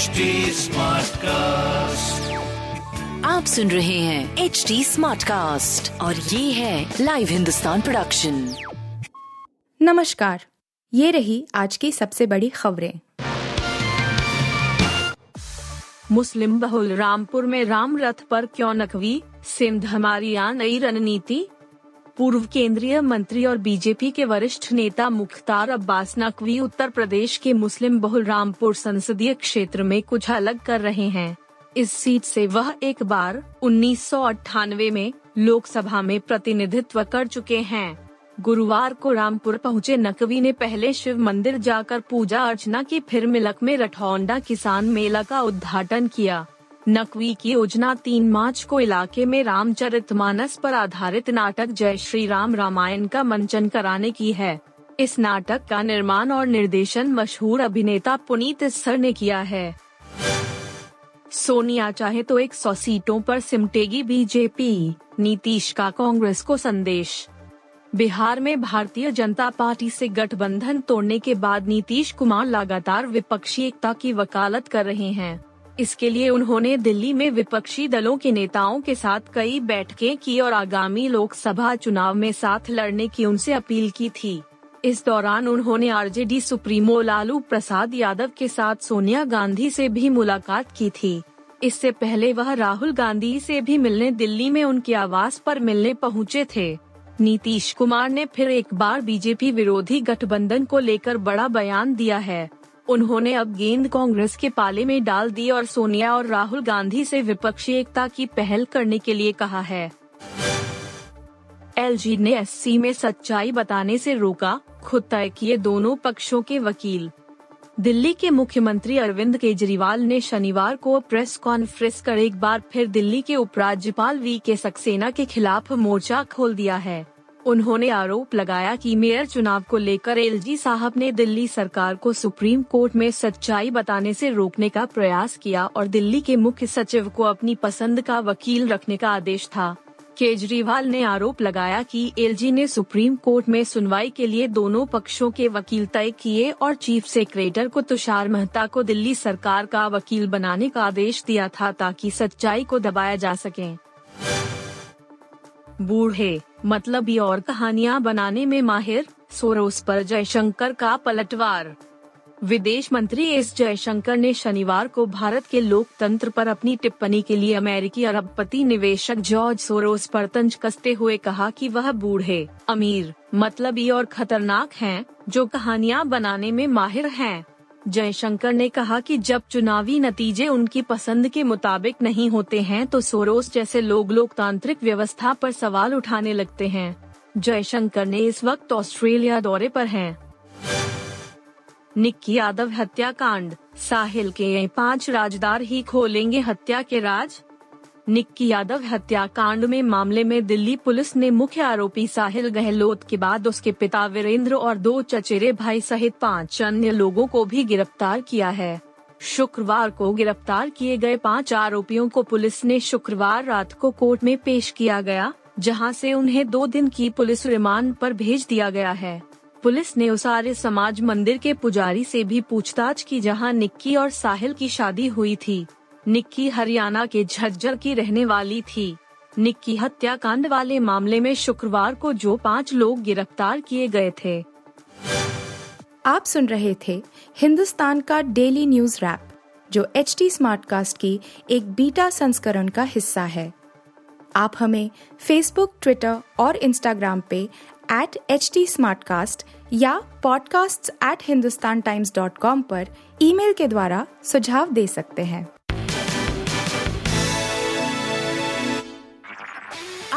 HD cast आप सुन रहे हैं एच डी स्मार्ट कास्ट और ये है लाइव हिंदुस्तान प्रोडक्शन नमस्कार ये रही आज की सबसे बड़ी खबरें। मुस्लिम बहुल रामपुर में राम रथ पर क्यों नकवी? सिंध हमारी आ नई रणनीति? पूर्व केंद्रीय मंत्री और बीजेपी के वरिष्ठ नेता मुख्तार अब्बास नकवी उत्तर प्रदेश के मुस्लिम बहुल रामपुर संसदीय क्षेत्र में कुछ अलग कर रहे हैं। इस सीट से वह एक बार उन्नीस सौ अठानवे में लोकसभा में प्रतिनिधित्व कर चुके हैं। गुरुवार को रामपुर पहुँचे नकवी ने पहले शिव मंदिर जाकर पूजा अर्चना की फिर मिलक में रठौंडा किसान मेला का उद्घाटन किया। नकवी की योजना तीन मार्च को इलाके में रामचरितमानस पर आधारित नाटक जय श्री राम रामायण का मंचन कराने की है। इस नाटक का निर्माण और निर्देशन मशहूर अभिनेता पुनीत सर ने किया है। सोनिया चाहे तो 100 सीटों पर सिमटेगी बीजेपी, नीतीश का कांग्रेस को संदेश। बिहार में भारतीय जनता पार्टी से गठबंधन तोड़ने के बाद नीतीश कुमार लगातार विपक्षी एकता की वकालत कर रहे हैं। इसके लिए उन्होंने दिल्ली में विपक्षी दलों के नेताओं के साथ कई बैठकें की और आगामी लोकसभा चुनाव में साथ लड़ने की उनसे अपील की थी। इस दौरान उन्होंने आरजेडी सुप्रीमो लालू प्रसाद यादव के साथ सोनिया गांधी से भी मुलाकात की थी। इससे पहले वह राहुल गांधी से भी मिलने दिल्ली में उनके आवास पर मिलने पहुँचे थे। नीतीश कुमार ने फिर एक बार बीजेपी विरोधी गठबंधन को लेकर बड़ा बयान दिया है। उन्होंने अब गेंद कांग्रेस के पाले में डाल दी और सोनिया और राहुल गांधी से विपक्षी एकता की पहल करने के लिए कहा है। एलजी ने एससी में सच्चाई बताने से रोका, खुद तय किए दोनों पक्षों के वकील। दिल्ली के मुख्यमंत्री अरविंद केजरीवाल ने शनिवार को प्रेस कॉन्फ्रेंस कर एक बार फिर दिल्ली के उपराज्यपाल वी के सक्सेना के खिलाफ मोर्चा खोल दिया है। उन्होंने आरोप लगाया कि मेयर चुनाव को लेकर एलजी साहब ने दिल्ली सरकार को सुप्रीम कोर्ट में सच्चाई बताने से रोकने का प्रयास किया और दिल्ली के मुख्य सचिव को अपनी पसंद का वकील रखने का आदेश था। केजरीवाल ने आरोप लगाया कि एलजी ने सुप्रीम कोर्ट में सुनवाई के लिए दोनों पक्षों के वकील तय किए और चीफ सेक्रेटर को तुषार मेहता को दिल्ली सरकार का वकील बनाने का आदेश दिया था ताकि सच्चाई को दबाया जा सके। बूढ़े मतलब और कहानियाँ बनाने में माहिर सोरोस पर जयशंकर का पलटवार विदेश मंत्री एस जयशंकर ने शनिवार को भारत के लोकतंत्र पर अपनी टिप्पणी के लिए अमेरिकी अरबपति निवेशक जॉर्ज सोरोस पर तंज कसते हुए कहा कि वह बूढ़े अमीर मतलब और खतरनाक हैं, जो कहानियाँ बनाने में माहिर हैं। जयशंकर ने कहा कि जब चुनावी नतीजे उनकी पसंद के मुताबिक नहीं होते हैं तो सोरोस जैसे लोग लोकतांत्रिक व्यवस्था पर सवाल उठाने लगते हैं जयशंकर ने इस वक्त ऑस्ट्रेलिया दौरे पर हैं। निक्की यादव हत्याकांड, साहिल के पाँच राजदार ही खोलेंगे हत्या के राज निक्की यादव हत्याकांड में मामले में दिल्ली पुलिस ने मुख्य आरोपी साहिल गहलोत के बाद उसके पिता वीरेंद्र और दो चचेरे भाई सहित पाँच अन्य लोगों को भी गिरफ़्तार किया है। शुक्रवार को गिरफ़्तार किए गए पाँच आरोपियों को पुलिस ने शुक्रवार रात को कोर्ट में पेश किया गया, जहाँ से उन्हें दो दिन की पुलिस रिमांड पर भेज दिया गया है। पुलिस ने उस आर्य समाज मंदिर के पुजारी से भी पूछताछ की जहाँ निक्की और साहिल की शादी हुई थी। निक्की हरियाणा के झज्जर की रहने वाली थी। निक्की हत्याकांड वाले मामले में शुक्रवार को जो पाँच लोग गिरफ़्तार किए गए थे। आप सुन रहे थे हिंदुस्तान का डेली न्यूज़ रैप, जो एच टी स्मार्ट कास्ट की एक बीटा संस्करण का हिस्सा है। आप हमें फेसबुक ट्विटर और इंस्टाग्राम पे एट एच टी या podcasts@hindustantimes.com पर ईमेल के द्वारा सुझाव दे सकते हैं।